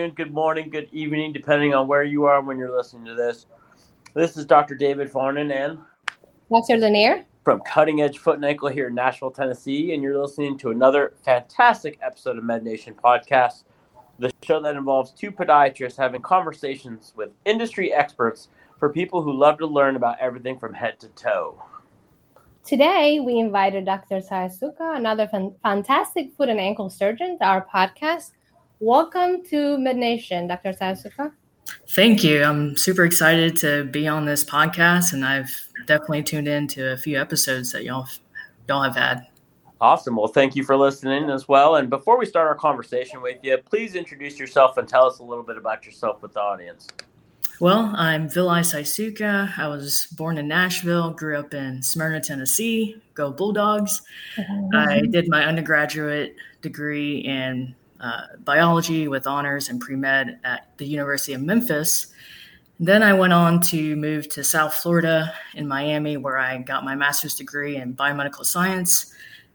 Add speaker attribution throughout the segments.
Speaker 1: afternoon, good morning, good evening, depending on where you are when you're listening to this. This is Dr. David Farnen and
Speaker 2: Dr. Lanier
Speaker 1: from Cutting Edge Foot and Ankle here in Nashville, Tennessee, and you're listening to another fantastic episode of Med Nation Podcast, the show that involves two podiatrists having conversations with industry experts for people who love to learn about everything from head to toe.
Speaker 2: Today, we invited Dr. Saysoukha, another fan- fantastic foot and ankle surgeon, to our podcast. Welcome to MedNation, Dr. Saysoukha.
Speaker 3: Thank you. I'm super excited to be on this podcast, and I've definitely tuned in to a few episodes that y'all y'all have had.
Speaker 1: Awesome. Well, thank you for listening as well. And before we start our conversation with you, please introduce yourself and tell us a little bit about yourself with the audience.
Speaker 3: Well, I'm Vilai Saysoukha. I was born in Nashville, grew up in Smyrna, Tennessee. Go Bulldogs. Mm-hmm. I did my undergraduate degree in uh, biology with honors and pre med at the University of Memphis. Then I went on to move to South Florida in Miami, where I got my master's degree in biomedical science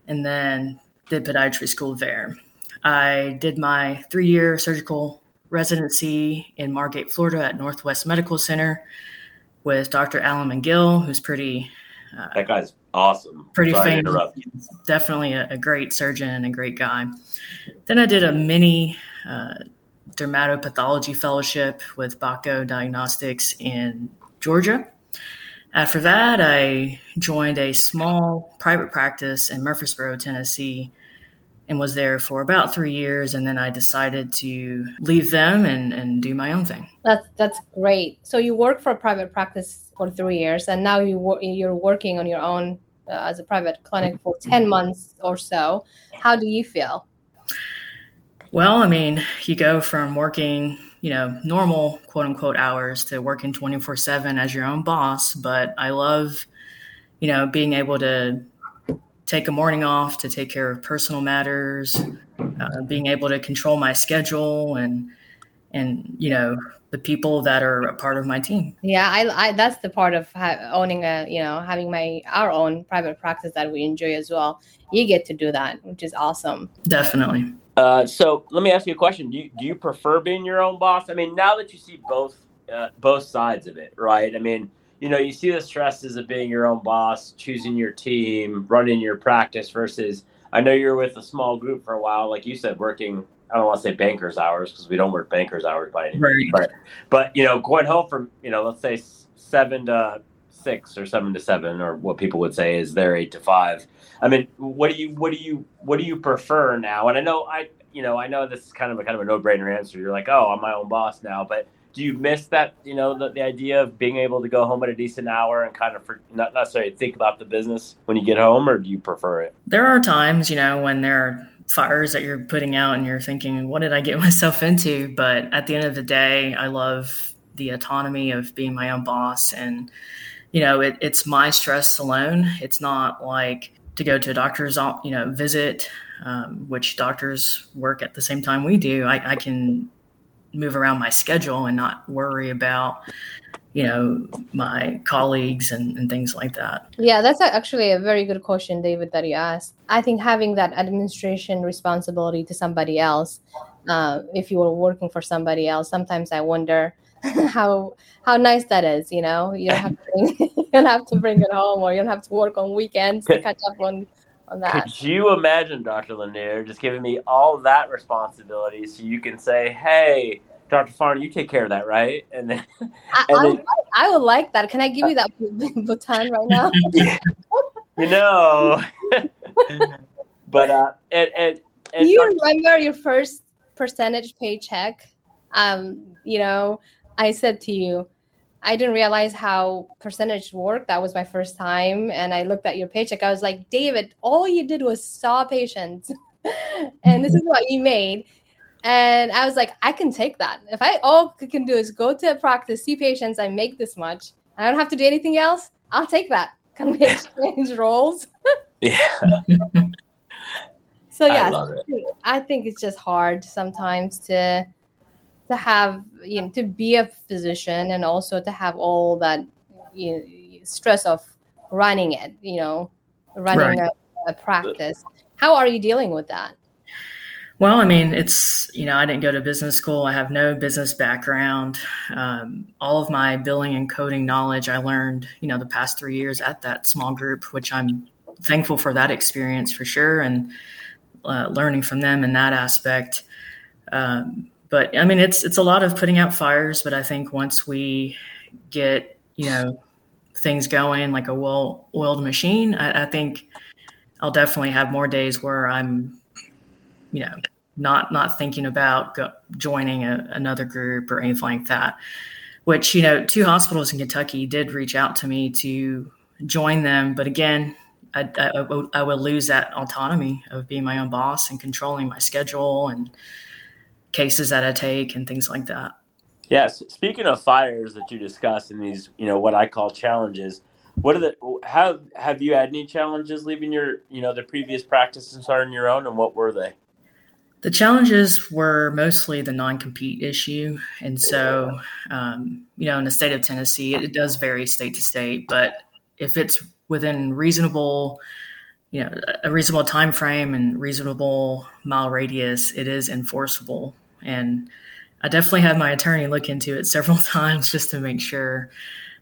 Speaker 3: and then did podiatry school there. I did my three year surgical residency in Margate, Florida at Northwest Medical Center with Dr. Alan McGill, who's pretty.
Speaker 1: Uh, that guy's awesome.
Speaker 3: Pretty Sorry famous. Definitely a, a, great surgeon and a great guy. Then I did a mini uh, dermatopathology fellowship with Bako Diagnostics in Georgia. After that, I joined a small private practice in Murfreesboro, Tennessee, and was there for about three years and then i decided to leave them and, and do my own thing.
Speaker 2: That's that's great. So you work for a private practice for three years and now you you're working on your own uh, as a private clinic for 10 months or so. How do you feel
Speaker 3: well i mean you go from working you know normal quote unquote hours to working 24 7 as your own boss but i love you know being able to take a morning off to take care of personal matters, uh, being able to control my schedule and and you know the people that are a part of my team.
Speaker 2: Yeah, I, I that's the part of ha- owning a you know having my our own private practice that we enjoy as well. You get to do that, which is awesome.
Speaker 3: Definitely.
Speaker 1: Uh, so let me ask you a question. Do you, do you prefer being your own boss? I mean, now that you see both uh, both sides of it, right? I mean, you know, you see the stresses of being your own boss, choosing your team, running your practice versus I know you're with a small group for a while, like you said, working. I don't want to say bankers hours because we don't work bankers hours by any means, right. but but you know, going home from you know, let's say seven to six or seven to seven, or what people would say is their eight to five. I mean, what do you what do you what do you prefer now? And I know I you know I know this is kind of a kind of a no brainer answer. You're like, oh, I'm my own boss now, but do you miss that you know the, the idea of being able to go home at a decent hour and kind of for, not necessarily think about the business when you get home or do you prefer it
Speaker 3: there are times you know when there are fires that you're putting out and you're thinking what did i get myself into? But at the end of the day i love the autonomy of being my own boss. And you know it, it's my stress alone. It's not like to go to a doctor's you know visit um, which doctors work at the same time we do. I, I can move around my schedule and not worry about you know my colleagues and, and things like that
Speaker 2: yeah that's actually a very good question david that you asked i think having that administration responsibility to somebody else uh, if you were working for somebody else sometimes i wonder how how nice that is you know you don't have to bring, you don't have to bring it home or you don't have to work on weekends to catch up on on that.
Speaker 1: Could you imagine, Dr. Lanier, just giving me all that responsibility so you can say, hey, Dr. Farn, you take care of that, right? And then,
Speaker 2: I, and I, would, I, would, like that. Can I give you that baton right now?
Speaker 1: you know, but uh, and, and, and
Speaker 2: you Dr. remember your first percentage paycheck? Um, you know, I said to you, I didn't realize how percentage worked. That was my first time. And I looked at your paycheck. I was like, David, all you did was saw patients. and this is what you made. And I was like, I can take that. If I all I can do is go to a practice, see patients, I make this much. I don't have to do anything else. I'll take that. Can we exchange roles?
Speaker 1: yeah.
Speaker 2: so yeah, I, I think it's just hard sometimes to to have you know to be a physician and also to have all that you know, stress of running it you know running right. a, a, practice how are you dealing with that
Speaker 3: Well, I mean, it's, you know, I didn't go to business school. I have no business background. Um, all of my billing and coding knowledge I learned, you know, the past three years at that small group, which I'm thankful for that experience for sure and uh, learning from them in that aspect. Um, but I mean, it's it's a lot of putting out fires. But I think once we get you know things going like a well oiled machine, I, I think I'll definitely have more days where I'm you know not not thinking about go, joining a, another group or anything like that which you know two hospitals in kentucky did reach out to me to join them. But again I, I, I would lose that autonomy of being my own boss and controlling my schedule and cases that i take and things like that.
Speaker 1: Yes. Speaking of fires that you discussed in these you know what i call challenges what are the have have you had any challenges leaving your you know the previous practice and starting your own and what were they
Speaker 3: the challenges were mostly the non compete issue. And so, um, you know, in the state of Tennessee, it, does vary state to state, but if it's within reasonable, you know, a reasonable time frame and reasonable mile radius, it is enforceable. And I definitely had my attorney look into it several times just to make sure.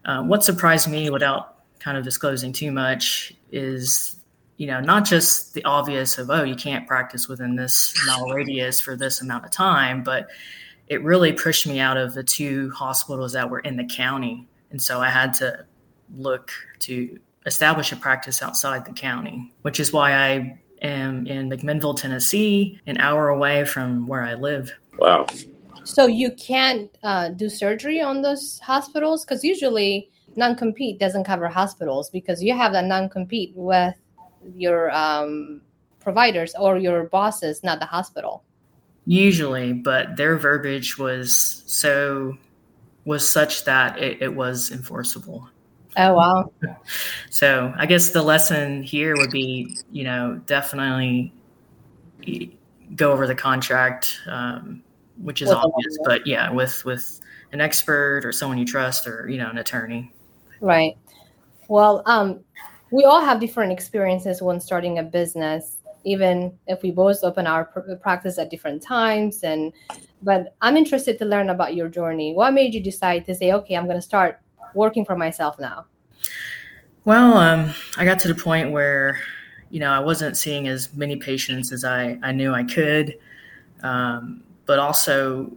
Speaker 3: Uh, what surprised me without kind of disclosing too much is you know, not just the obvious of, oh, you can't practice within this mile radius for this amount of time, but it really pushed me out of the two hospitals that were in the county. And so I had to look to establish a practice outside the county, which is why I am in McMinnville, Tennessee, an hour away from where I live.
Speaker 1: Wow.
Speaker 2: So you can't uh, do surgery on those hospitals? Because usually non compete doesn't cover hospitals because you have that non compete with your um, providers or your bosses, not the hospital.
Speaker 3: Usually, but their verbiage was so was such that it, it was enforceable.
Speaker 2: Oh wow!
Speaker 3: So I guess the lesson here would be, you know, definitely go over the contract, um, which is with obvious, but yeah, with with an expert or someone you trust, or you know, an attorney.
Speaker 2: Right. Well, um, we all have different experiences when starting a business even if we both open our practice at different times and but i'm interested to learn about your journey. What made you decide to say okay i'm going to start working for myself now
Speaker 3: well um, i got to the point where you know i wasn't seeing as many patients as i, I knew i could. Um, but also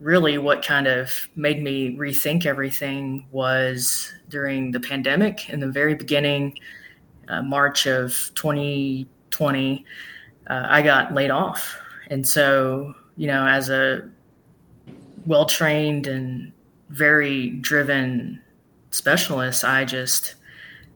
Speaker 3: really what kind of made me rethink everything was during the pandemic in the very beginning, uh, March of 2020, uh, I got laid off. And so, you know, as a well trained and very driven specialist, I just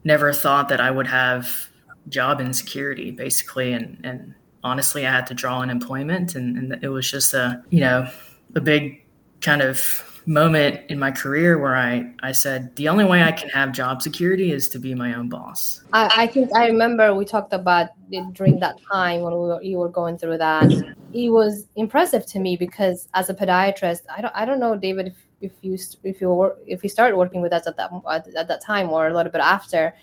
Speaker 3: never thought that I would have job insecurity basically. And, and honestly, I had to draw unemployment and, and it was just a, you know, a big kind of moment in my career where I, I said the only way I can have job security is to be my own boss.
Speaker 2: I, I think I remember we talked about it during that time when we were, you were going through that. It was impressive to me because as a podiatrist, I don't I don't know David if, if you if you were if you started working with us at that at that time or a little bit after.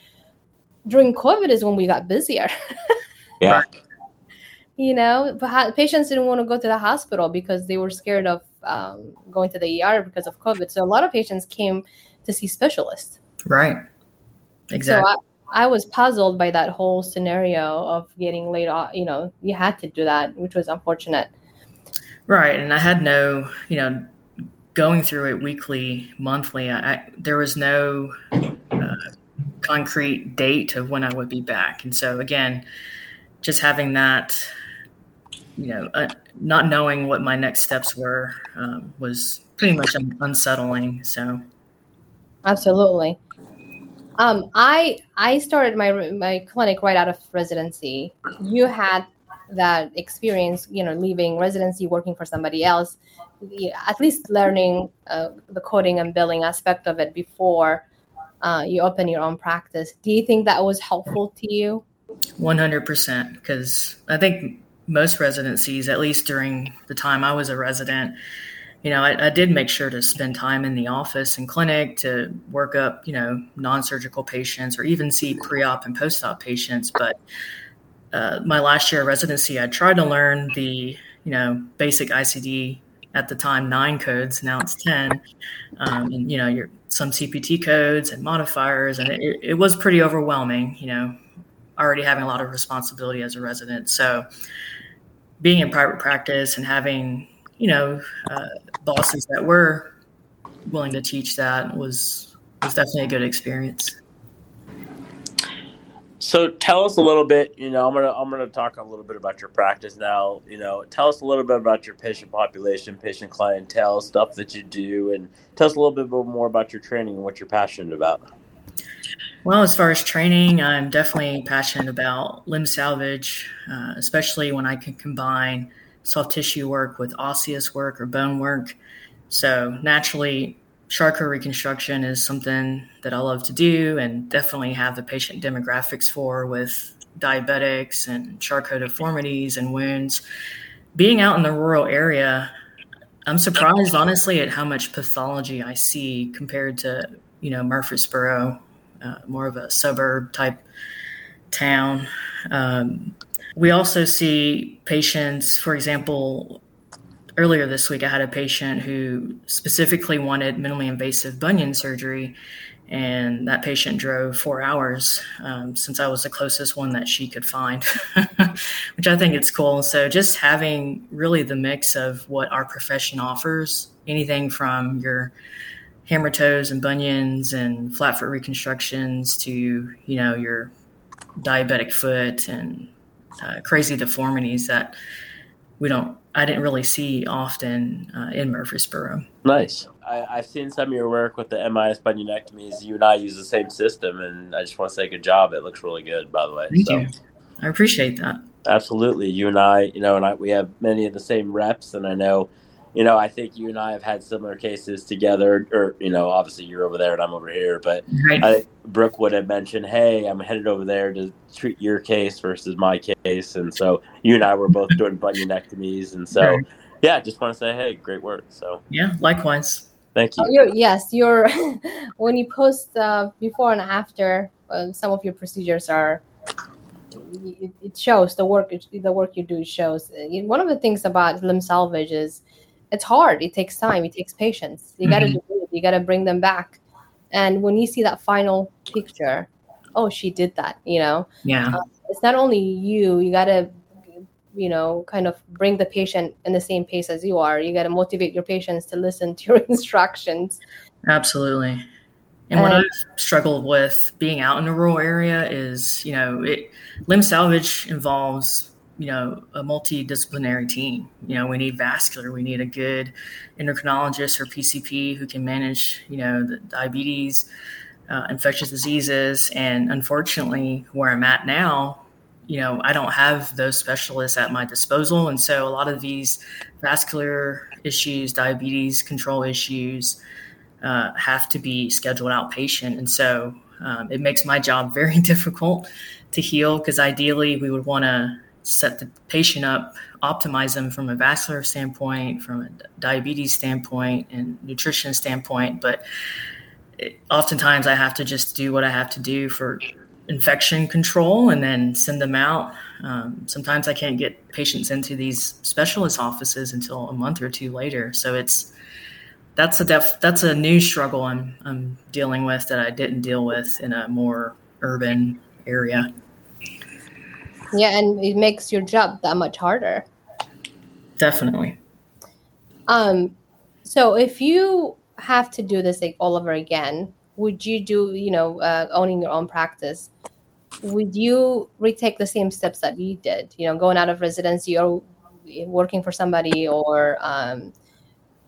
Speaker 2: During COVID is when we got busier.
Speaker 1: yeah.
Speaker 2: you know, patients didn't want to go to the hospital because they were scared of um, going to the ER because of COVID. So a lot of patients came to see specialists.
Speaker 3: Right. Exactly.
Speaker 2: So I, I was puzzled by that whole scenario of getting laid off. You know, you had to do that, which was unfortunate.
Speaker 3: Right, and I had no, you know, going through it weekly, monthly. I, there was no uh, concrete date of when I would be back, and so again, just having that you know, uh, not knowing what my next steps were um, was pretty much unsettling. So,
Speaker 2: absolutely. Um, I I started my my clinic right out of residency. You had that experience, you know, leaving residency, working for somebody else, at least learning uh, the coding and billing aspect of it before uh, you open your own practice. Do you think that was helpful to you?
Speaker 3: One hundred percent, because I think most residencies, at least during the time I was a resident, you know, I, I, did make sure to spend time in the office and clinic to work up, you know, non surgical patients or even see pre op and post op patients. But uh, my last year of residency, I tried to learn the you know basic ICD at the time nine codes. Now it's ten, um, and you know your some CPT codes and modifiers, and it, it was pretty overwhelming. You know, already having a lot of responsibility as a resident, so being in private practice and having you know uh, bosses that were willing to teach that was was definitely a good experience.
Speaker 1: So tell us a little bit. You know, I'm gonna I'm gonna talk a little bit about your practice now. You know, tell us a little bit about your patient population, patient clientele, stuff that you do, and tell us a little bit more about your training and what you're passionate about.
Speaker 3: Well, as far as training, I'm definitely passionate about limb salvage, uh, especially when I can combine soft tissue work with osseous work or bone work. So naturally, Charcot reconstruction is something that I love to do and definitely have the patient demographics for with diabetics and Charcot deformities and wounds. Being out in the rural area, I'm surprised honestly at how much pathology I see compared to, you know, Murfreesboro, uh, more of a suburb type town. Um, we also see patients, for example, earlier this week, I had a patient who specifically wanted minimally invasive bunion surgery, and that patient drove four hours um, since I was the closest one that she could find, which I think it's cool. So just having really the mix of what our profession offers, anything from your hammer toes and bunions and flat foot reconstructions to you know your diabetic foot and uh, crazy deformities that we don't I didn't really see often uh, in Murfreesboro.
Speaker 1: Nice. I, have seen some of your work with the MIS bunionectomies. You and I use the same system, and I just want to say good job. It looks really good, by the way.
Speaker 3: Thank so. you. I appreciate that.
Speaker 1: Absolutely. You and I, you know, and I, we have many of the same reps, and I know you know, I think you and I have had similar cases together, or you know, obviously you're over there and I'm over here, but right. I, Brooke would have mentioned, "Hey, I'm headed over there to treat your case versus my case," and so you and I were both doing bunionectomies, and so right. yeah, just want to say, hey, great work. So
Speaker 3: yeah, likewise.
Speaker 1: Thank you. Oh,
Speaker 2: you're, yes, you're when you post uh, before and after, uh, some of your procedures are it, shows the work the work you do shows. One of the things about limb salvage is it's hard. It takes time. It takes patience. You got to mm-hmm. do it. You got to bring them back. And when you see that final picture, oh, she did that. You know.
Speaker 3: Yeah. Uh,
Speaker 2: it's not only you. You got to, you know, kind of bring the patient in the same pace as you are. You got to motivate your patients to listen to your instructions.
Speaker 3: Absolutely. And what I've struggled with being out in a rural area is, you know, it limb salvage involves you know a multidisciplinary team. You know we need vascular we need a good endocrinologist or pcp who can manage you know the diabetes uh, infectious diseases. And unfortunately where i'm at now you know i don't have those specialists at my disposal. And so a lot of these vascular issues diabetes control issues uh, have to be scheduled outpatient. And so um, it makes my job very difficult to heal because ideally we would want to set the patient up, optimize them from a vascular standpoint, from a diabetes standpoint, and nutrition standpoint. But it, oftentimes I have to just do what I have to do for infection control and then send them out. Um, sometimes I can't get patients into these specialist offices until a month or two later. So it's that's a def, that's a new struggle I'm I'm dealing with that I didn't deal with in a more urban area.
Speaker 2: Yeah, and it makes your job that much harder.
Speaker 3: Definitely.
Speaker 2: Um, so if you have to do this like all over again, would you do, you know, uh, owning your own practice? Would you retake the same steps that you did? You know, going out of residency or working for somebody, or um,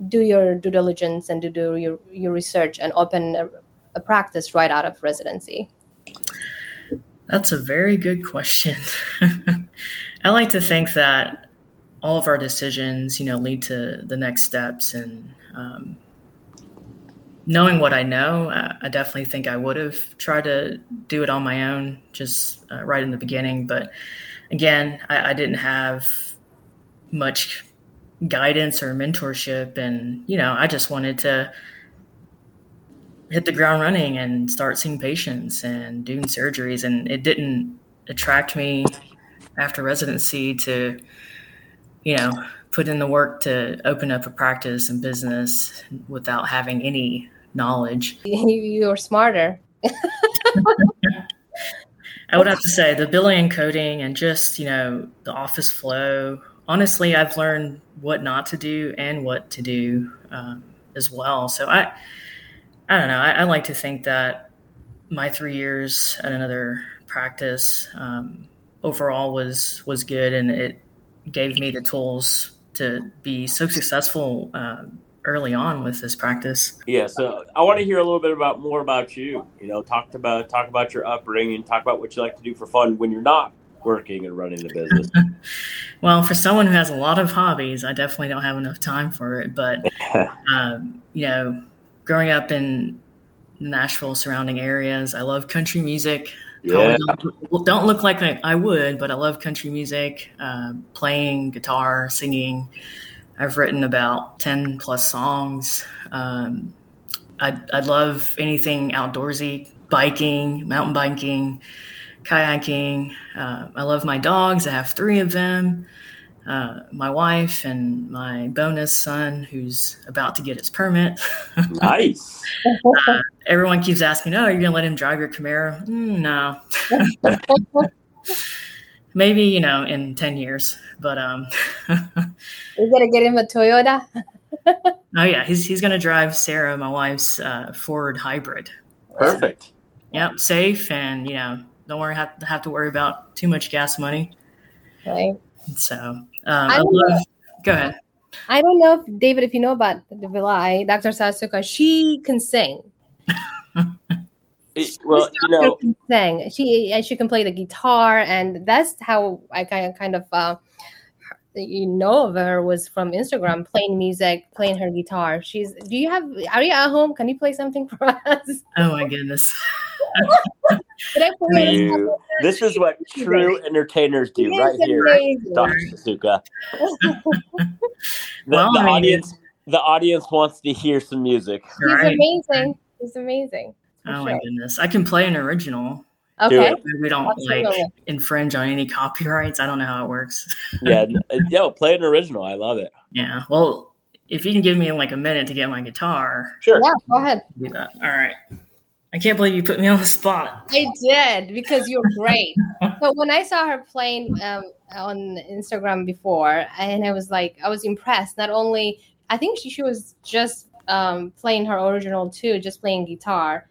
Speaker 2: do your due diligence and do your your research and open a, a practice right out of residency?
Speaker 3: That's a very good question. I like to think that all of our decisions, you know, lead to the next steps. And um, knowing what I know, I, definitely think I would have tried to do it on my own, just uh, right in the beginning. But again, I, I didn't have much guidance or mentorship, and you know, I just wanted to hit the ground running and start seeing patients and doing surgeries and it didn't attract me after residency to, you know, put in the work to open up a practice and business without having any knowledge.
Speaker 2: You're smarter.
Speaker 3: I would have to say the billing and coding and just, you know, the office flow. Honestly, I've learned what not to do and what to do um, as well. So I, I don't know. I, I, like to think that my three years at another practice um, overall was was good, and it gave me the tools to be so successful uh, early on with this practice.
Speaker 1: Yeah, so I want to hear a little bit about more about you. You know, talk about talk about your upbringing, talk about what you like to do for fun when you're not working and running the business.
Speaker 3: well, for someone who has a lot of hobbies, I definitely don't have enough time for it. But um, you know, growing up in Nashville surrounding areas, I love country music.
Speaker 1: Yeah.
Speaker 3: Don't, don't, look like I, would, but I love country music, uh, playing guitar, singing. I've written about 10 plus songs. Um, I, I love anything outdoorsy, biking, mountain biking, kayaking. Uh, I love my dogs. I have three of them. Uh, my wife and my bonus son, who's about to get his permit.
Speaker 1: nice.
Speaker 3: uh, everyone keeps asking, "Oh, you're gonna let him drive your Camaro?" Mm, no. Maybe you know in ten years, but um.
Speaker 2: You're gonna get him a Toyota.
Speaker 3: oh yeah, he's he's gonna drive Sarah, my wife's uh, Ford hybrid.
Speaker 1: Perfect.
Speaker 3: Yep, safe and you know don't worry have, have to worry about too much gas money.
Speaker 2: Right.
Speaker 3: So um, I, I love. Go ahead.
Speaker 2: I don't know if David, if you know about the Vilai, Dr. Saysoukha, she can sing.
Speaker 1: well, you know,
Speaker 2: can sing. She she can play the guitar, and that's how I kind of kind of uh, you know of her was from Instagram, playing music, playing her guitar. She's. Do you have? Are you at home? Can you play something for us?
Speaker 3: Oh my goodness.
Speaker 1: you, this is what true entertainers do right here, Dr. Saysoukha. the, well, the audience, the audience wants to hear some music.
Speaker 2: He's right. amazing. He's amazing.
Speaker 3: Oh sure. my goodness! I can play an original.
Speaker 2: Okay.
Speaker 3: We don't Absolutely. like infringe on any copyrights. I don't know how it works.
Speaker 1: yeah, yo, play an original. I love it.
Speaker 3: Yeah. Well, if you can give me like a minute to get my guitar.
Speaker 1: Sure.
Speaker 2: Yeah, go ahead.
Speaker 3: Do that. All right. I can't believe you put me on the spot.
Speaker 2: I did because you're great. but when I saw her playing um, on Instagram before, and I was like, I was impressed. Not only, I think she, she was just um, playing her original too, just playing guitar.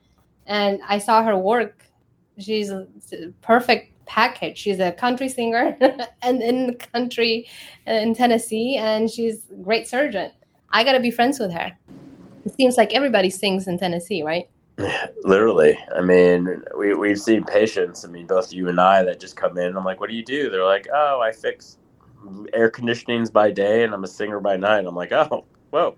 Speaker 2: And I saw her work. She's a perfect package. She's a country singer and in the country uh, in Tennessee, and she's a great surgeon. I got to be friends with her. It seems like everybody sings in Tennessee, right?
Speaker 1: Literally. I mean, we, we've seen patients, I mean, both you and I that just come in. I'm like, what do you do? They're like, oh, I fix air conditionings by day and I'm a singer by night. I'm like, oh, whoa.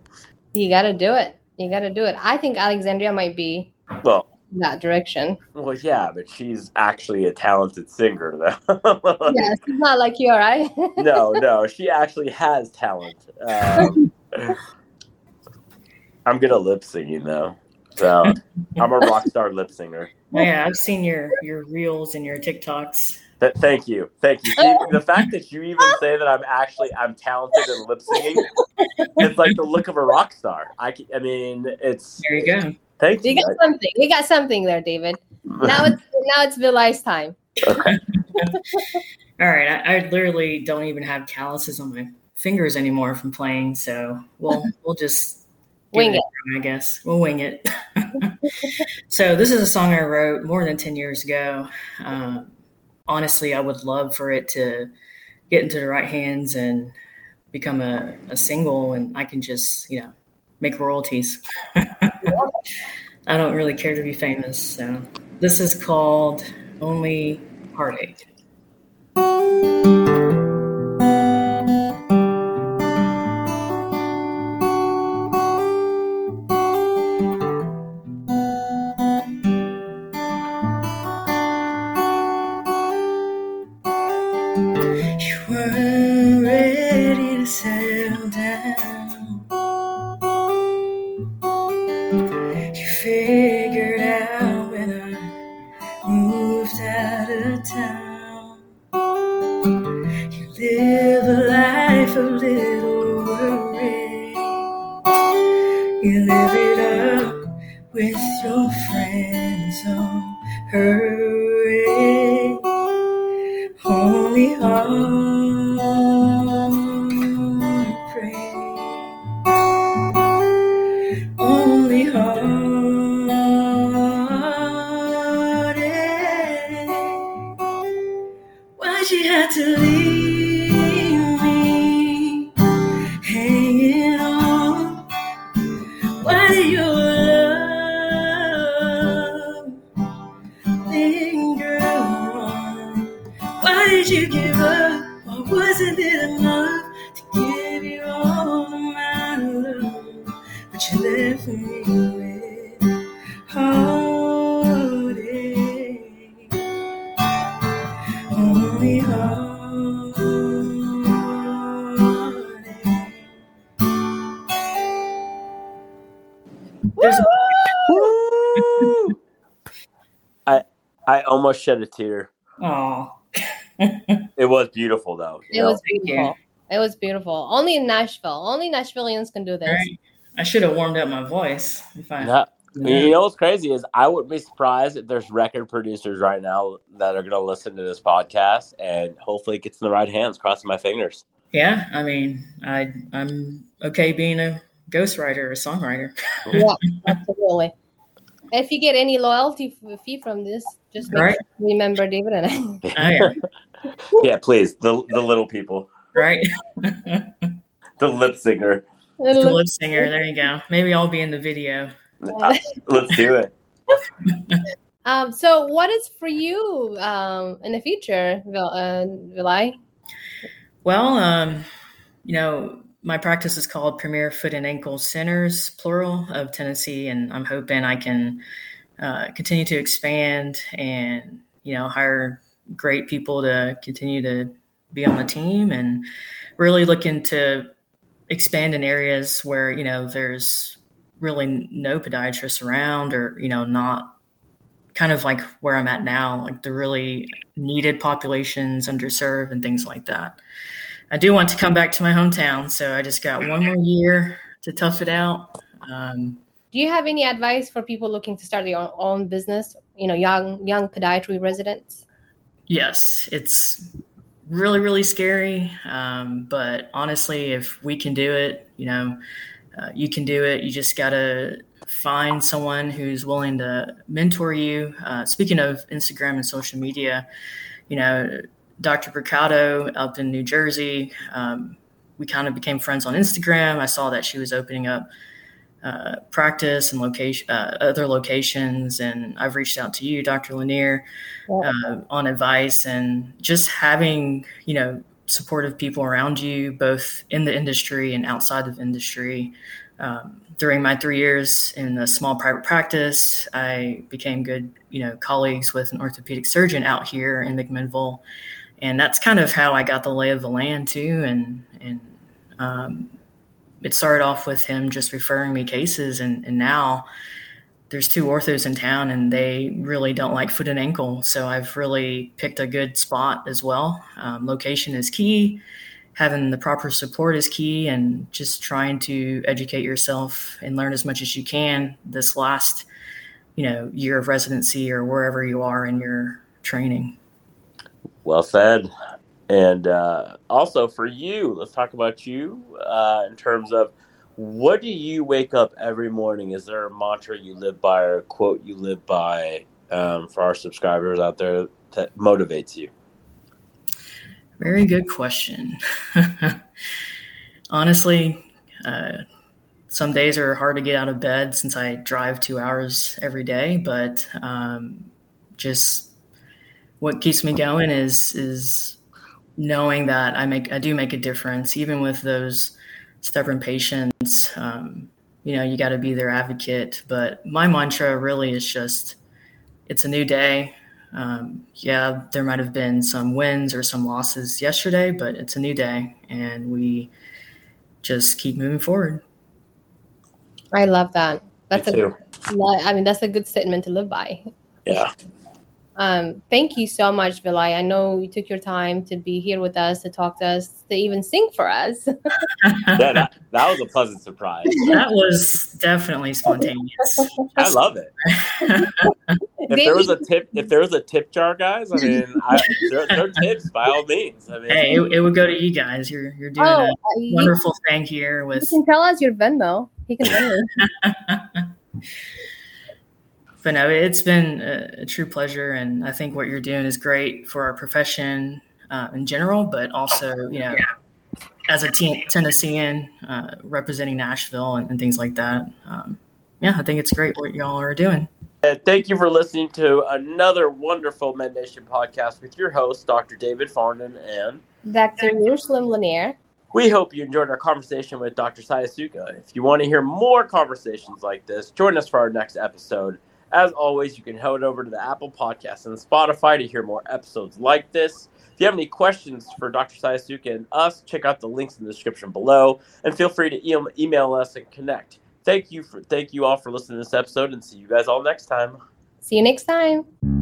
Speaker 2: You got to do it. You got to do it. I think Alexandria might be
Speaker 1: well
Speaker 2: that direction.
Speaker 1: Well, yeah, but she's actually a talented singer, though.
Speaker 2: yeah, she's not like you, right?
Speaker 1: no, no, she actually has talent. Um, I'm good at lip singing, though. So I'm a rock star lip singer.
Speaker 3: Yeah, I've seen your your reels and your TikToks.
Speaker 1: Th- thank you, thank you. See, the fact that you even say that I'm actually I'm talented in lip singing, it's like the look of a rock star. I, I mean, it's
Speaker 3: there. You go.
Speaker 1: Thank you.
Speaker 2: You got something. You got something there, David. Now it's now it's Vilai's time.
Speaker 1: Okay.
Speaker 3: All right. I, I literally don't even have calluses on my fingers anymore from playing, so we'll we'll just
Speaker 2: wing it.
Speaker 3: I guess we'll wing it. so this is a song I wrote more than ten years ago. Um, honestly, I would love for it to get into the right hands and become a, a single, and I can just you know make royalties. I don't really care to be famous, so this is called Only Heartache. it over me. You live it up with your friends on hurry. Only heart, pray. Why'd she had to
Speaker 1: leave. I I almost shed a tear.
Speaker 3: Aw.
Speaker 1: It was beautiful though.
Speaker 2: It
Speaker 1: know?
Speaker 2: was beautiful. It was beautiful. Only in Nashville. Only Nashvilleians can do this.
Speaker 3: Right. I should have warmed up my voice. If I,
Speaker 1: Yeah. You know what's crazy is I wouldn't be surprised if there's record producers right now that are going to listen to this podcast and hopefully it gets in the right hands. Crossing my fingers.
Speaker 3: yeah, I mean, I I'm okay being a ghostwriter or a songwriter.
Speaker 2: Yeah, absolutely. If you get any loyalty fee from this, just
Speaker 3: Right.
Speaker 2: sure remember David and I.
Speaker 3: Oh, yeah.
Speaker 1: yeah, please. The the little people,
Speaker 3: right.
Speaker 1: the lip singer.
Speaker 3: the lip singer. There you go. Maybe I'll be in the video.
Speaker 1: Uh, let's do it.
Speaker 2: Um, so what is for you um, in the future, Vil- uh, Vilai?
Speaker 3: Well, um, you know, my practice is called Premier Foot and Ankle Centers, plural, of Tennessee, and I'm hoping I can uh, continue to expand and you know hire great people to continue to be on the team and really looking to expand in areas where you know there's really no podiatrists around or you know not kind of like where I'm at now, like the really needed populations, underserved, and things like that. I do want to come back to my hometown, so I just got one more year to tough it out. Um,
Speaker 2: Do you have any advice for people looking to start their own, business? You know, young young podiatry residents.
Speaker 3: yes, it's really, really scary. Um, but honestly, if we can do it, you know, uh, you can do it. You just got to find someone who's willing to mentor you. Uh, speaking of Instagram and social media, you know, Dr. Mercado up in New Jersey, um, we kind of became friends on Instagram. I saw that she was opening up uh, practice and location, uh, other locations, and I've reached out to you, Dr. Lanier,
Speaker 2: Yeah.
Speaker 3: uh, on advice and just having you know supportive people around you, both in the industry and outside of industry. Um, during my three years in a small private practice, I became good, you know, colleagues with an orthopedic surgeon out here in McMinnville, and that's kind of how I got the lay of the land too. And and um, it started off with him just referring me cases, and, and now there's two orthos in town, and they really don't like foot and ankle. So I've really picked a good spot as well. Um, location is key having the proper support is key and just trying to educate yourself and learn as much as you can this last you know year of residency or wherever you are in your training
Speaker 1: Well said. And uh, also for you, let's talk about you uh, in terms of what do you wake up every morning? Is there a mantra you live by or a quote you live by um, for our subscribers out there that motivates you?
Speaker 3: very good question honestly uh, some days are hard to get out of bed since i drive two hours every day but um, just what keeps me going is is knowing that I make I do make a difference, even with those stubborn patients. Um, you know, you got to be their advocate. But my mantra really is just, it's a new day. Um, yeah, there might have been some wins or some losses yesterday, but it's a new day, and we just keep moving forward.
Speaker 2: I love that. That's
Speaker 1: Me
Speaker 2: a
Speaker 1: too.
Speaker 2: I mean that's a good statement to live by.
Speaker 1: Yeah.
Speaker 2: Um, thank you so much, Vilay. I know you took your time to be here with us, to talk to us, to even sing for us.
Speaker 1: yeah, that, that was a pleasant surprise.
Speaker 3: That was definitely spontaneous.
Speaker 1: I love it. if there was a tip, if there was a tip jar, guys, I mean, I, there, there are tips by all means. I mean,
Speaker 3: hey, it, it, would go to you guys. You're you're doing oh, a wonderful thing here. With
Speaker 2: you can tell us your Venmo. He can.
Speaker 3: but no, it's been a, a, true pleasure, and I think what you're doing is great for our profession uh, in general, but also, you know, as a te- Tennessean uh, representing Nashville and, and, things like that. Um, yeah, I think it's great what y'all are doing.
Speaker 1: And thank you for listening to another wonderful Med Nation podcast with your host, Dr. David Farnen and
Speaker 2: Dr. Ruslim Lanier.
Speaker 1: We hope you enjoyed our conversation with Dr. Saysoukha. If you want to hear more conversations like this, join us for our next episode. As always, you can head over to the Apple Podcast and Spotify to hear more episodes like this. If you have any questions for Dr. Saysoukha and us, check out the links in the description below, and feel free to email us and connect. Thank you for thank you all for listening to this episode, and see you guys all next time.
Speaker 2: See you next time.